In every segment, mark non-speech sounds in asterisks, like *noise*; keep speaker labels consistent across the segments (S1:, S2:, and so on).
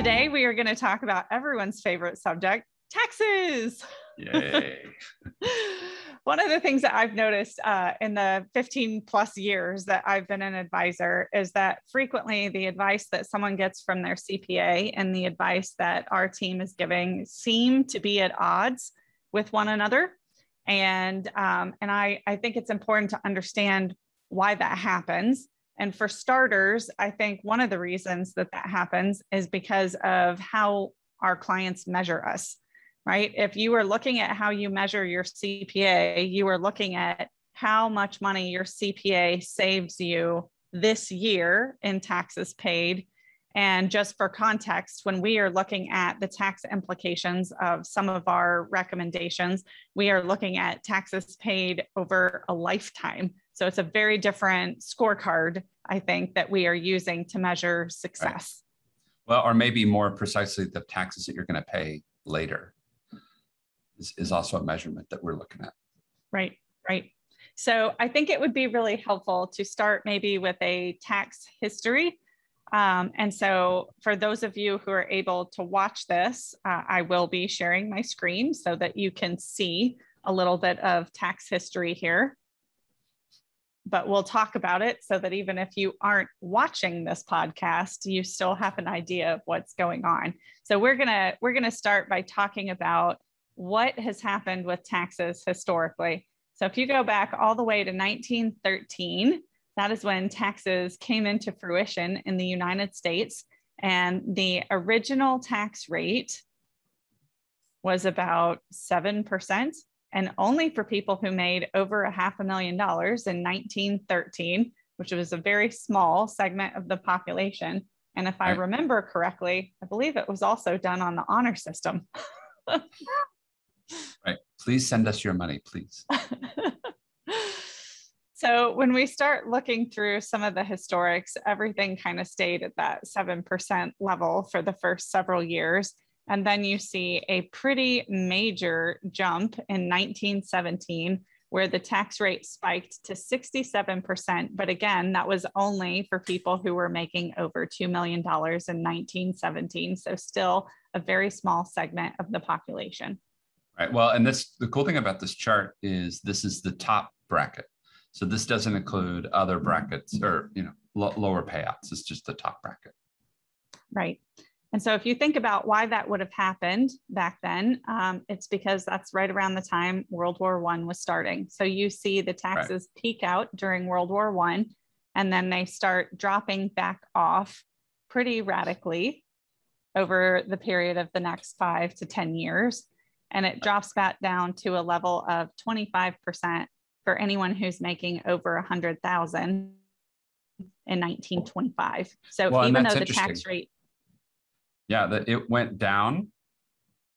S1: Today, we are going to talk about everyone's favorite subject taxes.
S2: Yay. *laughs*
S1: One of the things that I've noticed uh, in the 15 plus years that I've been an advisor is that frequently the advice that someone gets from their CPA and the advice that our team is giving seem to be at odds with one another. And, um, and I, I think it's important to understand why that happens. And for starters, I think one of the reasons that that happens is because of how our clients measure us right? If you are looking at how you measure your CPA, you are looking at how much money your CPA saves you this year in taxes paid. And just for context, when we are looking at the tax implications of some of our recommendations, we are looking at taxes paid over a lifetime. So it's a very different scorecard, I think, that we are using to measure success.
S2: Right. Well, or maybe more precisely, the taxes that you're going to pay later is, is also a measurement that we're looking at.
S1: Right, right. So I think it would be really helpful to start maybe with a tax history. Um, and so for those of you who are able to watch this, uh, I will be sharing my screen so that you can see a little bit of tax history here. But we'll talk about it so that even if you aren't watching this podcast, you still have an idea of what's going on. So we're gonna we're gonna start by talking about what has happened with taxes historically. So if you go back all the way to 1913, that is when taxes came into fruition in the United States. And the original tax rate was about 7%, and only for people who made over a half a million dollars in 1913, which was a very small segment of the population. And if I remember correctly, I believe it was also done on the honor system. *laughs*
S2: Right. Please send us your money, please. *laughs*
S1: so when we start looking through some of the historics, everything kind of stayed at that 7% level for the first several years. And then you see a pretty major jump in 1917 where the tax rate spiked to 67%. But again, that was only for people who were making over $2 million in 1917. So still a very small segment of the population.
S2: Right. Well, and this the cool thing about this chart is this is the top bracket. So this doesn't include other brackets or you know lower payouts. It's just the top bracket.
S1: Right. And so if you think about why that would have happened back then, um, it's because that's right around the time World War One was starting. So you see the taxes right. peak out during World War One, and then they start dropping back off pretty radically over the period of the next five to 10 years and it drops back down to a level of 25% for anyone who's making over a 100,000 in 1925. So well, even though the tax rate
S2: Yeah, that it went down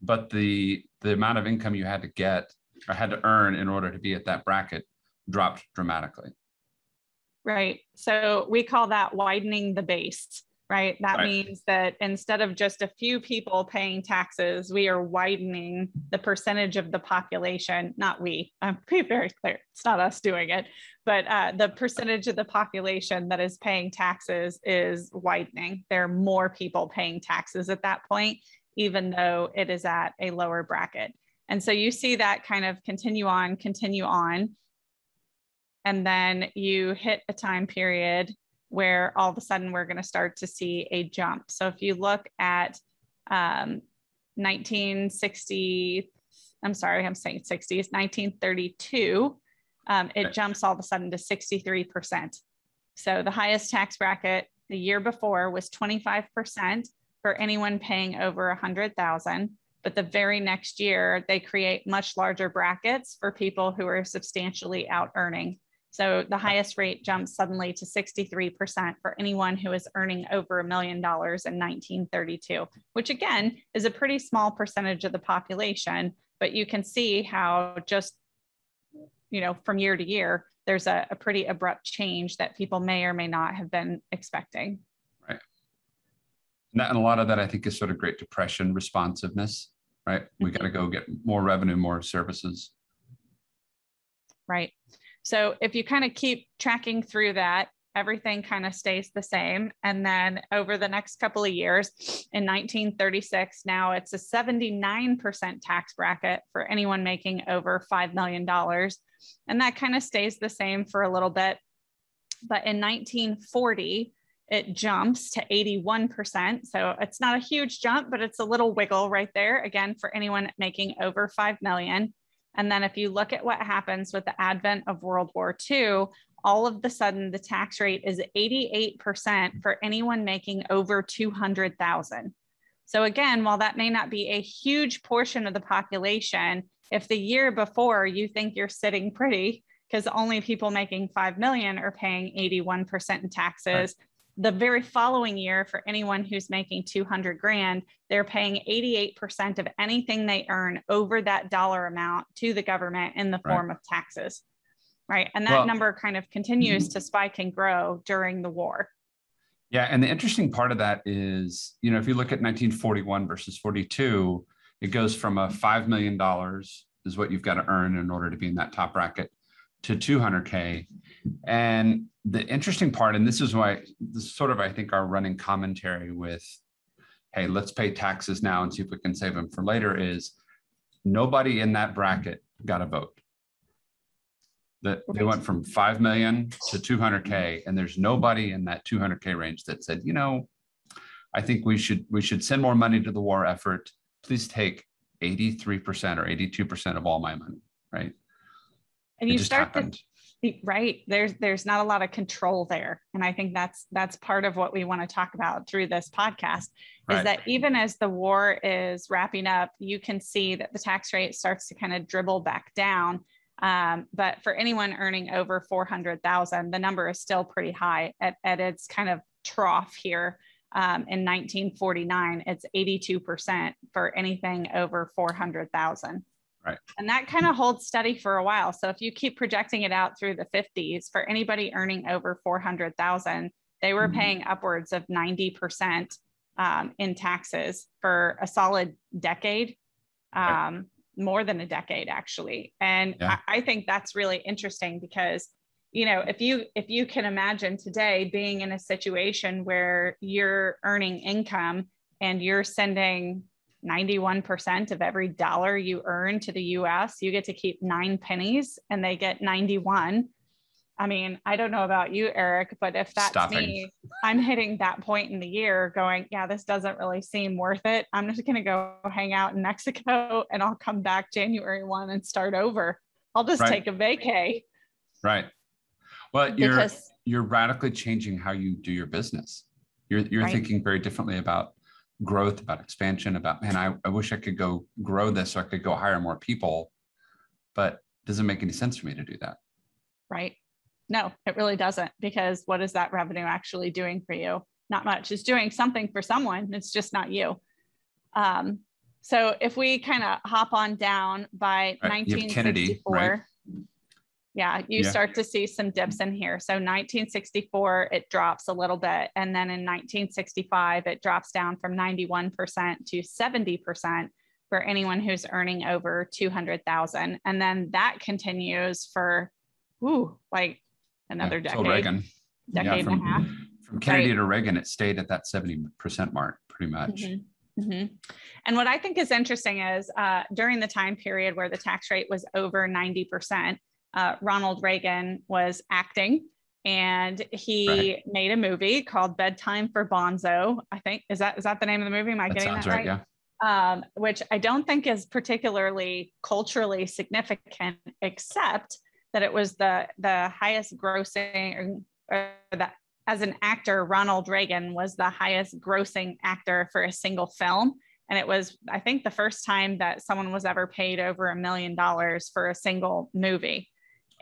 S2: but the the amount of income you had to get or had to earn in order to be at that bracket dropped dramatically.
S1: Right. So we call that widening the base right? That right. means that instead of just a few people paying taxes, we are widening the percentage of the population, not we, *laughs* I'm pretty very clear, it's not us doing it, but uh, the percentage of the population that is paying taxes is widening. There are more people paying taxes at that point, even though it is at a lower bracket. And so you see that kind of continue on, continue on. And then you hit a time period where all of a sudden we're going to start to see a jump. So if you look at um, 1960, I'm sorry, I'm saying 60s, 1932, um, it jumps all of a sudden to 63%. So the highest tax bracket the year before was 25% for anyone paying over 100,000. But the very next year, they create much larger brackets for people who are substantially out earning. So the highest rate jumps suddenly to 63% for anyone who is earning over a million dollars in 1932, which again is a pretty small percentage of the population. But you can see how just, you know, from year to year, there's a, a pretty abrupt change that people may or may not have been expecting.
S2: Right. And, that, and a lot of that, I think, is sort of Great Depression responsiveness, right? We mm-hmm. got to go get more revenue, more services.
S1: Right. So if you kind of keep tracking through that, everything kind of stays the same. And then over the next couple of years, in 1936, now it's a 79% tax bracket for anyone making over $5 million. And that kind of stays the same for a little bit. But in 1940, it jumps to 81%. So it's not a huge jump, but it's a little wiggle right there. Again, for anyone making over 5 million. And then if you look at what happens with the advent of World War II, all of the sudden the tax rate is 88% for anyone making over 200,000. So again, while that may not be a huge portion of the population, if the year before you think you're sitting pretty because only people making 5 million are paying 81% in taxes, right the very following year for anyone who's making 200 grand they're paying 88% of anything they earn over that dollar amount to the government in the form right. of taxes right and that well, number kind of continues mm-hmm. to spike and grow during the war
S2: yeah and the interesting part of that is you know if you look at 1941 versus 42 it goes from a $5 million is what you've got to earn in order to be in that top bracket to 200k and the interesting part and this is why this is sort of i think our running commentary with hey let's pay taxes now and see if we can save them for later is nobody in that bracket got a vote. That they went from 5 million to 200k and there's nobody in that 200k range that said you know i think we should we should send more money to the war effort. Please take 83% or 82% of all my money right?
S1: And you start happened. to right there's there's not a lot of control there and i think that's that's part of what we want to talk about through this podcast right. is that even as the war is wrapping up you can see that the tax rate starts to kind of dribble back down um, but for anyone earning over 400,000, the number is still pretty high at, at its kind of trough here. Um, in 1949, it's 82% for anything over 400,000.
S2: Right.
S1: And that kind of holds steady for a while. So if you keep projecting it out through the 50s, for anybody earning over 400,000, they were mm-hmm. paying upwards of 90% um, in taxes for a solid decade, um, right. more than a decade actually. And yeah. I, I think that's really interesting because you know if you if you can imagine today being in a situation where you're earning income and you're sending 91% of every dollar you earn to the US, you get to keep nine pennies and they get 91. I mean, I don't know about you, Eric, but if that's Stopping. me, I'm hitting that point in the year going, yeah, this doesn't really seem worth it. I'm just going to go hang out in Mexico and I'll come back January 1 and start over. I'll just right. take a vacay.
S2: Right. Well, you're you're radically changing how you do your business. You're you're right. thinking very differently about growth, about expansion, about man, I, I wish I could go grow this so I could go hire more people, but doesn't make any sense for me to do that.
S1: Right. No, it really doesn't because what is that revenue actually doing for you? Not much. It's doing something for someone. It's just not you. Um, so if we kind of hop on down by right. 1964, Kennedy, right? Yeah, you yeah. start to see some dips in here. So 1964, it drops a little bit. And then in 1965, it drops down from 91% to 70% for anyone who's earning over 200,000. And then that continues for, ooh, like another yeah, decade. Reagan. Decade yeah, from, and a half.
S2: From Kennedy right. to Reagan, it stayed at that 70% mark pretty much. Mm-hmm.
S1: Mm-hmm. And what I think is interesting is uh, during the time period where the tax rate was over 90%, uh, Ronald Reagan was acting and he right. made a movie called Bedtime for Bonzo. I think is that is that the name of the movie? Am I that getting that right? right? Yeah. Um, which I don't think is particularly culturally significant, except that it was the the highest grossing or, or that as an actor, Ronald Reagan was the highest grossing actor for a single film. And it was, I think, the first time that someone was ever paid over a million dollars for a single movie.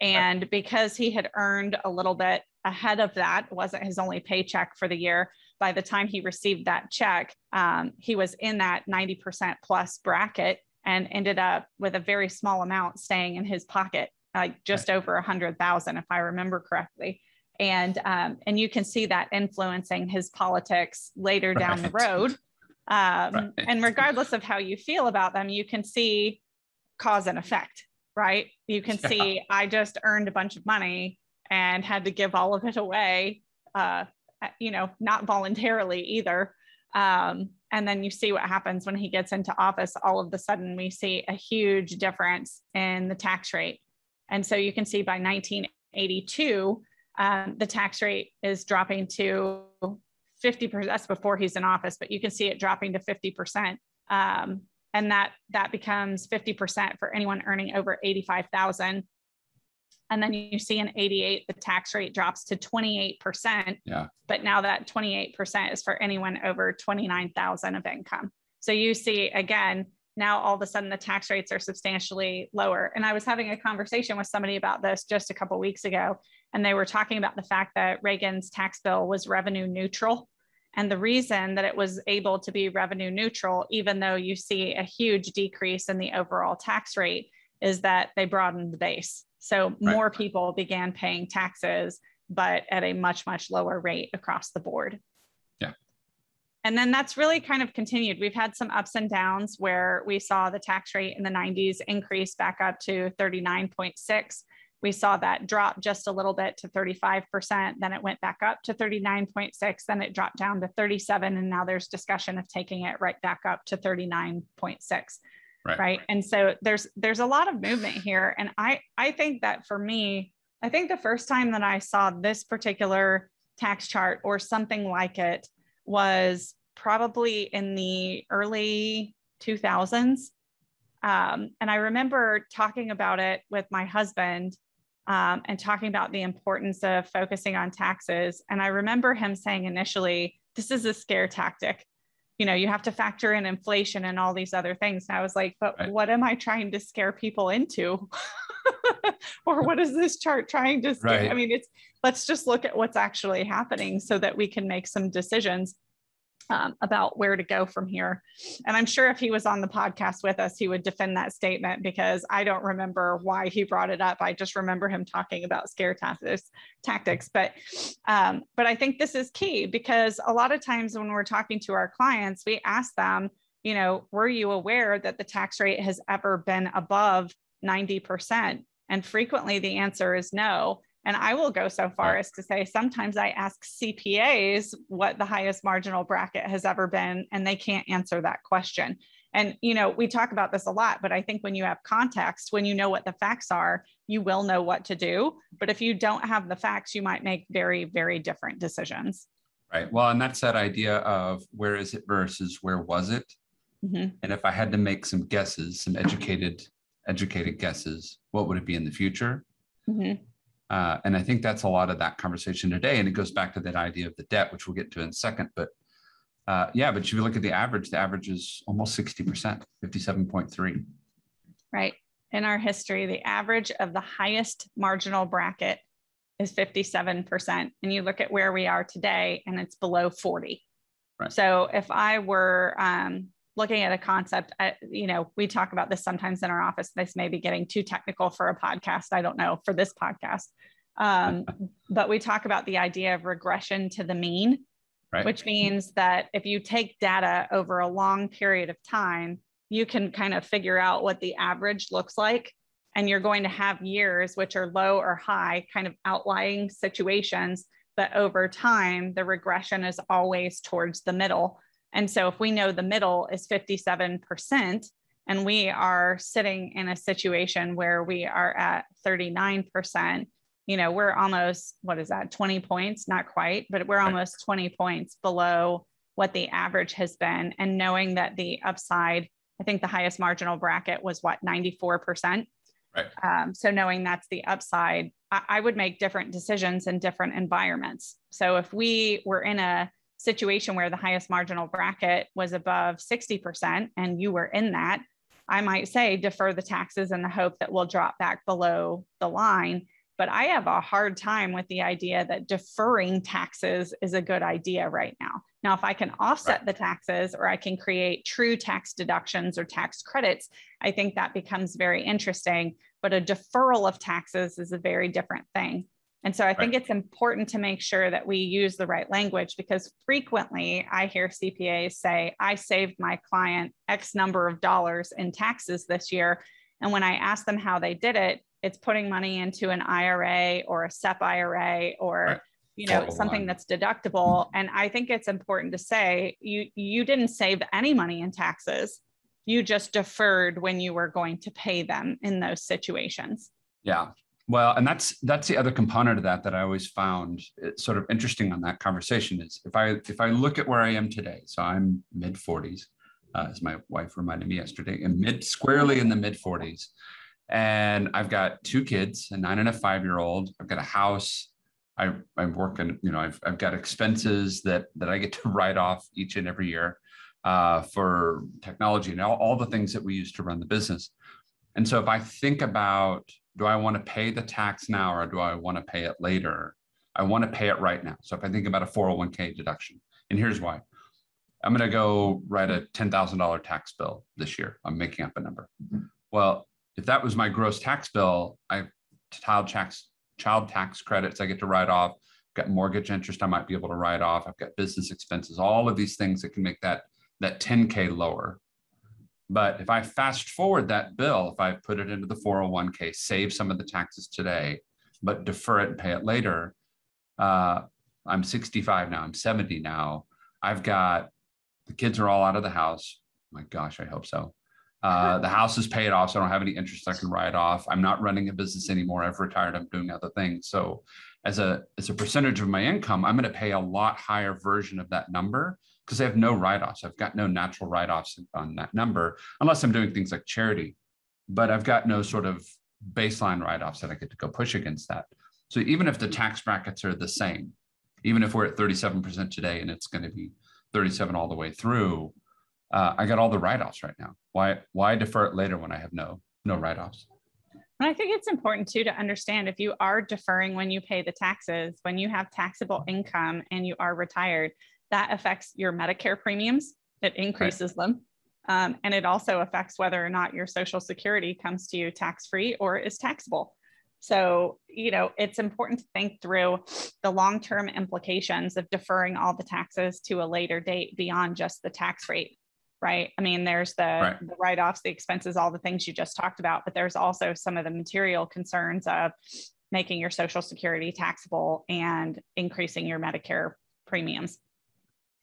S1: And because he had earned a little bit ahead of that, wasn't his only paycheck for the year. By the time he received that check, um, he was in that 90% plus bracket and ended up with a very small amount staying in his pocket, like just right. over a hundred thousand, if I remember correctly. And um, and you can see that influencing his politics later right. down the road. *laughs* Um, right. And regardless of how you feel about them, you can see cause and effect right? You can yeah. see I just earned a bunch of money and had to give all of it away, uh, you know, not voluntarily either. Um, and then you see what happens when he gets into office. All of a sudden, we see a huge difference in the tax rate. And so you can see by 1982, um, the tax rate is dropping to 50%. That's before he's in office, but you can see it dropping to 50%. Um, and that that becomes 50% for anyone earning over 85,000. And then you see in 88, the tax rate drops to 28%.
S2: Yeah.
S1: But now that 28% is for anyone over 29,000 of income. So you see again, now all of a sudden the tax rates are substantially lower. And I was having a conversation with somebody about this just a couple weeks ago, and they were talking about the fact that Reagan's tax bill was revenue neutral. And the reason that it was able to be revenue neutral, even though you see a huge decrease in the overall tax rate, is that they broadened the base. So right. more people began paying taxes, but at a much, much lower rate across the board.
S2: Yeah.
S1: And then that's really kind of continued. We've had some ups and downs where we saw the tax rate in the 90s increase back up to 39.6 we saw that drop just a little bit to 35%. Then it went back up to 39.6. Then it dropped down to 37. And now there's discussion of taking it right back up to 39.6. Right. right. And so there's there's a lot of movement here. And I I think that for me, I think the first time that I saw this particular tax chart or something like it was probably in the early 2000s. Um, and I remember talking about it with my husband um, and talking about the importance of focusing on taxes. And I remember him saying initially, this is a scare tactic. You know, you have to factor in inflation and all these other things. And I was like, but right. what am I trying to scare people into? *laughs* or what is this chart trying to scare? Right. I mean, it's let's just look at what's actually happening so that we can make some decisions um, about where to go from here. And I'm sure if he was on the podcast with us, he would defend that statement because I don't remember why he brought it up. I just remember him talking about scare tactics. Tactics, but um, but I think this is key because a lot of times when we're talking to our clients, we ask them, you know, were you aware that the tax rate has ever been above 90%? And frequently the answer is no. And I will go so far as to say sometimes I ask CPAs what the highest marginal bracket has ever been, and they can't answer that question. And, you know, we talk about this a lot, but I think when you have context, when you know what the facts are, you will know what to do. But if you don't have the facts, you might make very, very different decisions.
S2: Right. Well, and that's that idea of where is it versus where was it? Mm-hmm. And if I had to make some guesses, some educated, educated guesses, what would it be in the future? Mm-hmm. Uh, and I think that's a lot of that conversation today. And it goes back to that idea of the debt, which we'll get to in a second. But uh, yeah, but if you look at the average, the average is almost 60%, 57.3.
S1: Right. In our history, the average of the highest marginal bracket is 57%. And you look at where we are today and it's below 40. Right. So if I were um, looking at a concept I, you know we talk about this sometimes in our office this may be getting too technical for a podcast i don't know for this podcast um, *laughs* but we talk about the idea of regression to the mean right. which means that if you take data over a long period of time you can kind of figure out what the average looks like and you're going to have years which are low or high kind of outlying situations but over time the regression is always towards the middle and so if we know the middle is 57%, and we are sitting in a situation where we are at 39%, you know, we're almost, what is that, 20 points? Not quite, but we're almost 20 points below what the average has been. And knowing that the upside, I think the highest marginal bracket was what, 94%. Right. Um, so knowing that's the upside, I, I would make different decisions in different environments. So if we were in a situation where the highest marginal bracket was above 60% and you were in that, I might say defer the taxes in the hope that we'll drop back below the line. But I have a hard time with the idea that deferring taxes is a good idea right now. Now, if I can offset right. the taxes or I can create true tax deductions or tax credits, I think that becomes very interesting. But a deferral of taxes is a very different thing. And so I think right. it's important to make sure that we use the right language because frequently I hear CPAs say, I saved my client X number of dollars in taxes this year. And when I ask them how they did it, it's putting money into an IRA or a SEP IRA or right. you know something that's deductible. Mm-hmm. And I think it's important to say you you didn't save any money in taxes. You just deferred when you were going to pay them in those situations.
S2: Yeah. Well, and that's that's the other component of that that I always found sort of interesting on that conversation is if I if I look at where I am today, so I'm mid 40s, uh, as my wife reminded me yesterday, and mid squarely in the mid 40s, and I've got two kids, a nine and a five year old. I've got a house. I, I'm working, you know, I've, I've got expenses that that I get to *laughs* write off each and every year uh, for technology and all, all the things that we use to run the business. And so if I think about do I want to pay the tax now or do I want to pay it later? I want to pay it right now. So if I think about a 401k deduction, and here's why. I'm going to go write a $10,000 tax bill this year. I'm making up a number. Mm-hmm. Well, if that was my gross tax bill, I child tax child tax credits I get to write off. I've got mortgage interest I might be able to write off. I've got business expenses, all of these things that can make that that 10k lower. But if I fast forward that bill, if I put it into the 401k, save some of the taxes today, but defer it and pay it later, uh, I'm 65 now, I'm 70 now. I've got the kids are all out of the house. My gosh, I hope so. Uh, the house is paid off, so I don't have any interest I can write off. I'm not running a business anymore. I've retired. I'm doing other things. So, as a as a percentage of my income, I'm going to pay a lot higher version of that number because I have no write offs. I've got no natural write offs on that number unless I'm doing things like charity. But I've got no sort of baseline write offs that I get to go push against that. So even if the tax brackets are the same, even if we're at 37% today and it's going to be 37 all the way through, uh, I got all the write offs right now. Why why defer it later when I have no no write offs?
S1: And I think it's important too to understand if you are deferring when you pay the taxes, when you have taxable income and you are retired, that affects your Medicare premiums. It increases right. them. Um, and it also affects whether or not your Social Security comes to you tax free or is taxable. So, you know, it's important to think through the long term implications of deferring all the taxes to a later date beyond just the tax rate, right? I mean, there's the, right. the write offs, the expenses, all the things you just talked about, but there's also some of the material concerns of making your Social Security taxable and increasing your Medicare premiums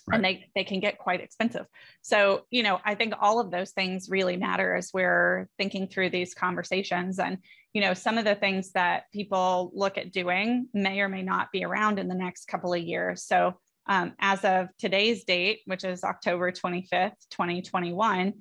S1: right. and they they can get quite expensive so you know i think all of those things really matter as we're thinking through these conversations and you know some of the things that people look at doing may or may not be around in the next couple of years so um, as of today's date, which is October 25th, 2021,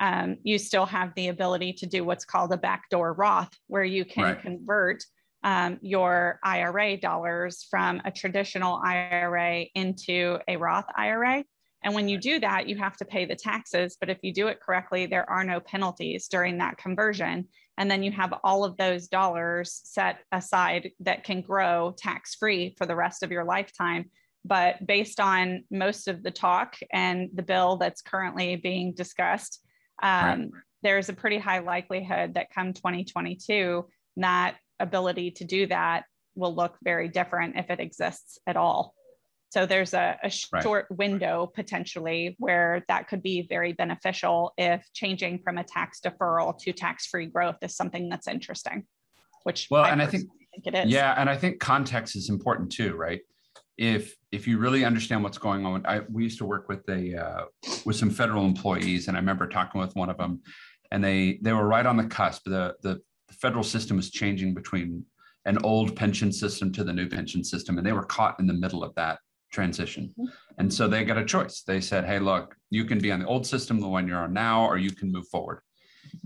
S1: um, you still have the ability to do what's called a backdoor Roth, where you can right. convert um, your IRA dollars from a traditional IRA into a Roth IRA. And when you do that, you have to pay the taxes. But if you do it correctly, there are no penalties during that conversion. And then you have all of those dollars set aside that can grow tax free for the rest of your lifetime. But based on most of the talk and the bill that's currently being discussed, um, right. there's a pretty high likelihood that come 2022, that ability to do that will look very different if it exists at all. So there's a, a short right. window potentially where that could be very beneficial if changing from a tax deferral to tax-free growth is something that's interesting. Which
S2: well, I and I think, think it is. Yeah, and I think context is important too, right? If if you really understand what's going on, I we used to work with a uh, with some federal employees, and I remember talking with one of them, and they they were right on the cusp. The the the federal system was changing between an old pension system to the new pension system, and they were caught in the middle of that transition. Mm-hmm. And so they got a choice. They said, hey, look, you can be on the old system, the one you're on now, or you can move forward.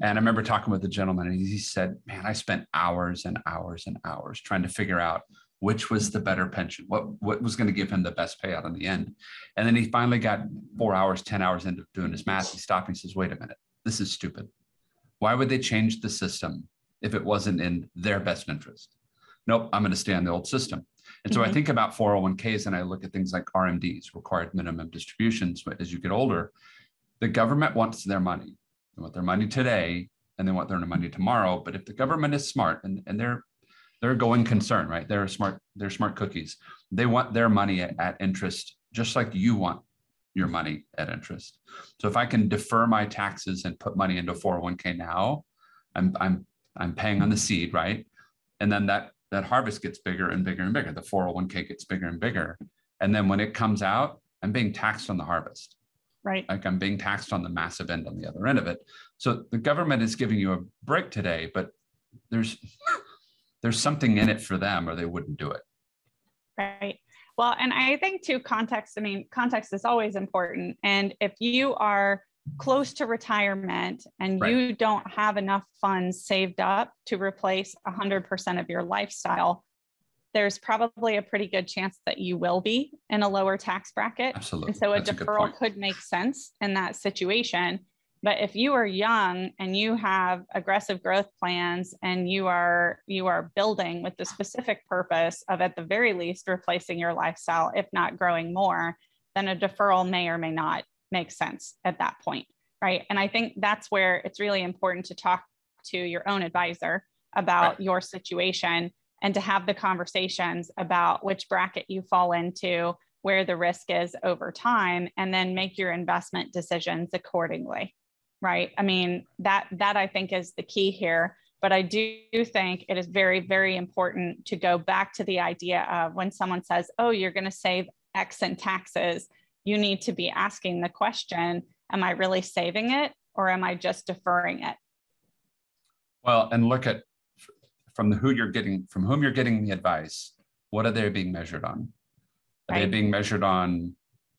S2: And I remember talking with the gentleman, and he said, man, I spent hours and hours and hours trying to figure out which was the better pension, what, what was going to give him the best payout in the end. And then he finally got four hours, 10 hours into doing his math. He stopped and he says, wait a minute, this is stupid. Why would they change the system if it wasn't in their best interest. Nope, I'm going to stay on the old system. And so mm-hmm. I think about 401ks and I look at things like RMDs, required minimum distributions. But As you get older, the government wants their money. They want their money today and they want their money tomorrow. But if the government is smart and, and they're they're a going concern, right? They're smart, they're smart cookies. They want their money at, at interest, just like you want your money at interest. So if I can defer my taxes and put money into 401k now, I'm I'm I'm paying on the seed, right? And then that that harvest gets bigger and bigger and bigger. The 401k gets bigger and bigger. And then when it comes out, I'm being taxed on the harvest.
S1: Right.
S2: Like I'm being taxed on the massive end on the other end of it. So the government is giving you a break today, but there's there's something in it for them or they wouldn't do it.
S1: Right. Well, and I think too, context, I mean, context is always important. And if you are close to retirement and right. you don't have enough funds saved up to replace 100% of your lifestyle, there's probably a pretty good chance that you will be in a lower tax bracket.
S2: Absolutely.
S1: And so a That's deferral a could make sense in that situation. But if you are young and you have aggressive growth plans and you are you are building with the specific purpose of at the very least replacing your lifestyle, if not growing more, then a deferral may or may not make sense at that point. Right. And I think that's where it's really important to talk to your own advisor about right. your situation and to have the conversations about which bracket you fall into, where the risk is over time, and then make your investment decisions accordingly. Right. I mean, that that I think is the key here. But I do think it is very, very important to go back to the idea of when someone says, oh, you're going to save X in taxes, you need to be asking the question, am I really saving it or am I just deferring it?
S2: Well, and look at from the who you're getting from whom you're getting the advice what are they being measured on are right. they being measured on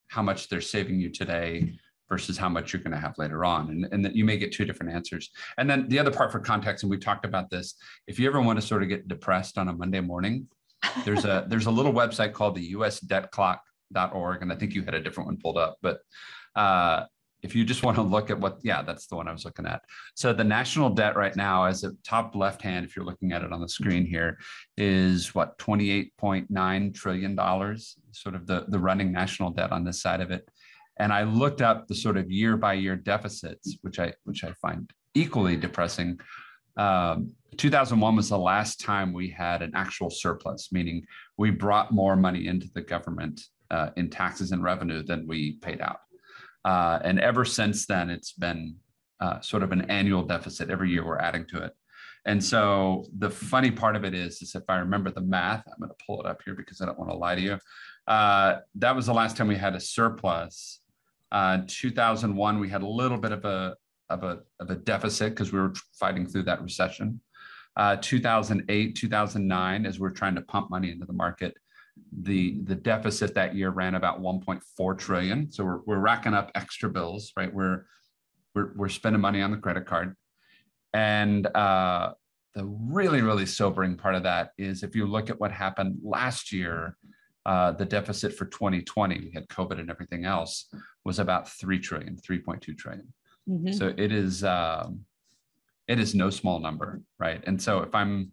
S2: how much they're saving you today versus how much you're going to have later on and, and that you may get two different answers and then the other part for context and we talked about this if you ever want to sort of get depressed on a monday morning there's a *laughs* there's a little website called the us debt clock.org and i think you had a different one pulled up but uh, if you just *laughs* want to look at what, yeah, that's the one I was looking at. So the national debt right now, as a top left hand, if you're looking at it on the screen here, is what $28.9 trillion, sort of the, the running national debt on this side of it. And I looked up the sort of year by year deficits, which I which I find equally depressing. Um, 2001 was the last time we had an actual surplus, meaning we brought more money into the government uh, in taxes and revenue than we paid out. Uh, and ever since then, it's been uh, sort of an annual deficit. Every year we're adding to it. And so the funny part of it is, is if I remember the math, I'm going to pull it up here because I don't want to lie to you. Uh, that was the last time we had a surplus. Uh, 2001, we had a little bit of a of a of a deficit because we were fighting through that recession. Uh, 2008, 2009, as we're trying to pump money into the market, the the deficit that year ran about 1.4 trillion. So we're, we're racking up extra bills, right? We're we're, we're spending money on the credit card, and uh, the really really sobering part of that is if you look at what happened last year, uh, the deficit for 2020, we had COVID and everything else, was about 3 trillion, 3.2 trillion. Mm-hmm. So it is um, it is no small number, right? And so if I'm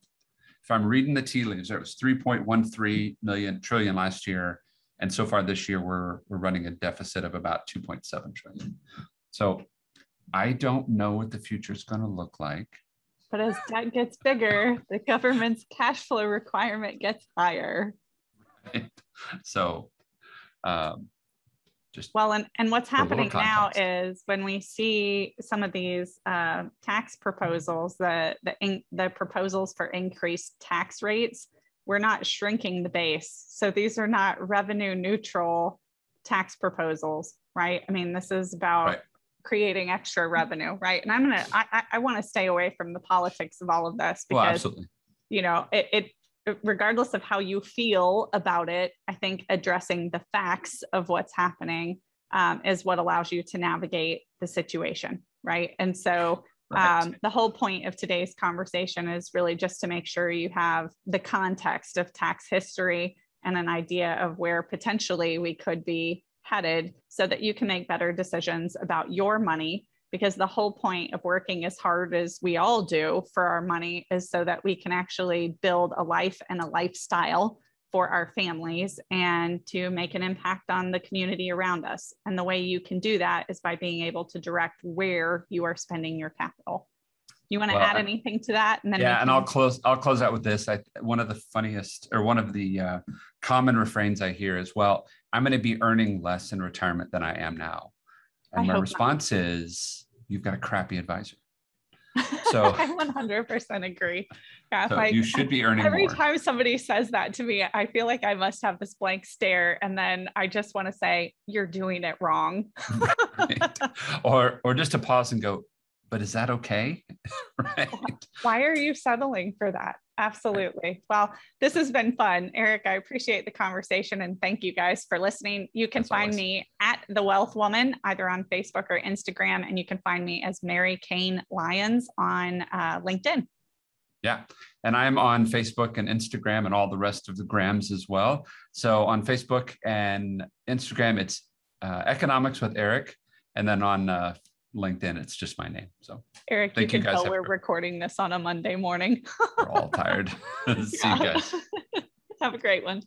S2: if I'm reading the tea leaves, it was 3.13 million trillion last year. And so far this year, we're, we're running a deficit of about 2.7 trillion. So I don't know what the future is going to look like.
S1: But as debt gets bigger, the government's cash flow requirement gets higher.
S2: Right. *laughs* So um,
S1: just well and, and what's happening now is when we see some of these uh, tax proposals the the, in, the proposals for increased tax rates we're not shrinking the base. So these are not revenue neutral tax proposals right? I mean this is about right. creating extra revenue right? And i'm gonna i, I want to stay away from the politics of all of this because well, you know it, it regardless of how you feel about it, I think addressing the facts of what's happening um, is what allows you to navigate the situation, right? And so right. Um, the whole point of today's conversation is really just to make sure you have the context of tax history and an idea of where potentially we could be headed so that you can make better decisions about your money because the whole point of working as hard as we all do for our money is so that we can actually build a life and a lifestyle for our families and to make an impact on the community around us. And the way you can do that is by being able to direct where you are spending your capital. You want to well, add anything to that?
S2: And then yeah, and I'll close. I'll close out with this. I one of the funniest, or one of the uh, common refrains I hear is, "Well, I'm going to be earning less in retirement than I am now." And I my response not. is, you've got a crappy advisor. *laughs* So
S1: I 100% agree. Yeah,
S2: so
S1: I,
S2: you should be earning
S1: every
S2: more.
S1: time somebody says that to me, I feel like I must have this blank stare, and then I just want to say, "You're doing it wrong." *laughs*
S2: Right. Or or just to pause and go, but is that okay? *laughs* right.
S1: Why are you settling for that? Absolutely. Well, this has been fun. Eric, I appreciate the conversation and thank you guys for listening. You can find
S2: always.
S1: me at The Wealth Woman, either on Facebook or Instagram, and you can find me as Mary Kane Lyons on uh, LinkedIn.
S2: Yeah. And I'm on Facebook and Instagram and all the rest of the grams as well. So on Facebook and Instagram, it's uh, Economics with Eric. And then on uh, LinkedIn, it's just my name. So
S1: Eric,
S2: Thank
S1: you
S2: you
S1: can
S2: guys.
S1: tell we're recording this on a Monday morning.
S2: we're all tired. *laughs* *laughs* See you guys. *laughs*
S1: Have a great one.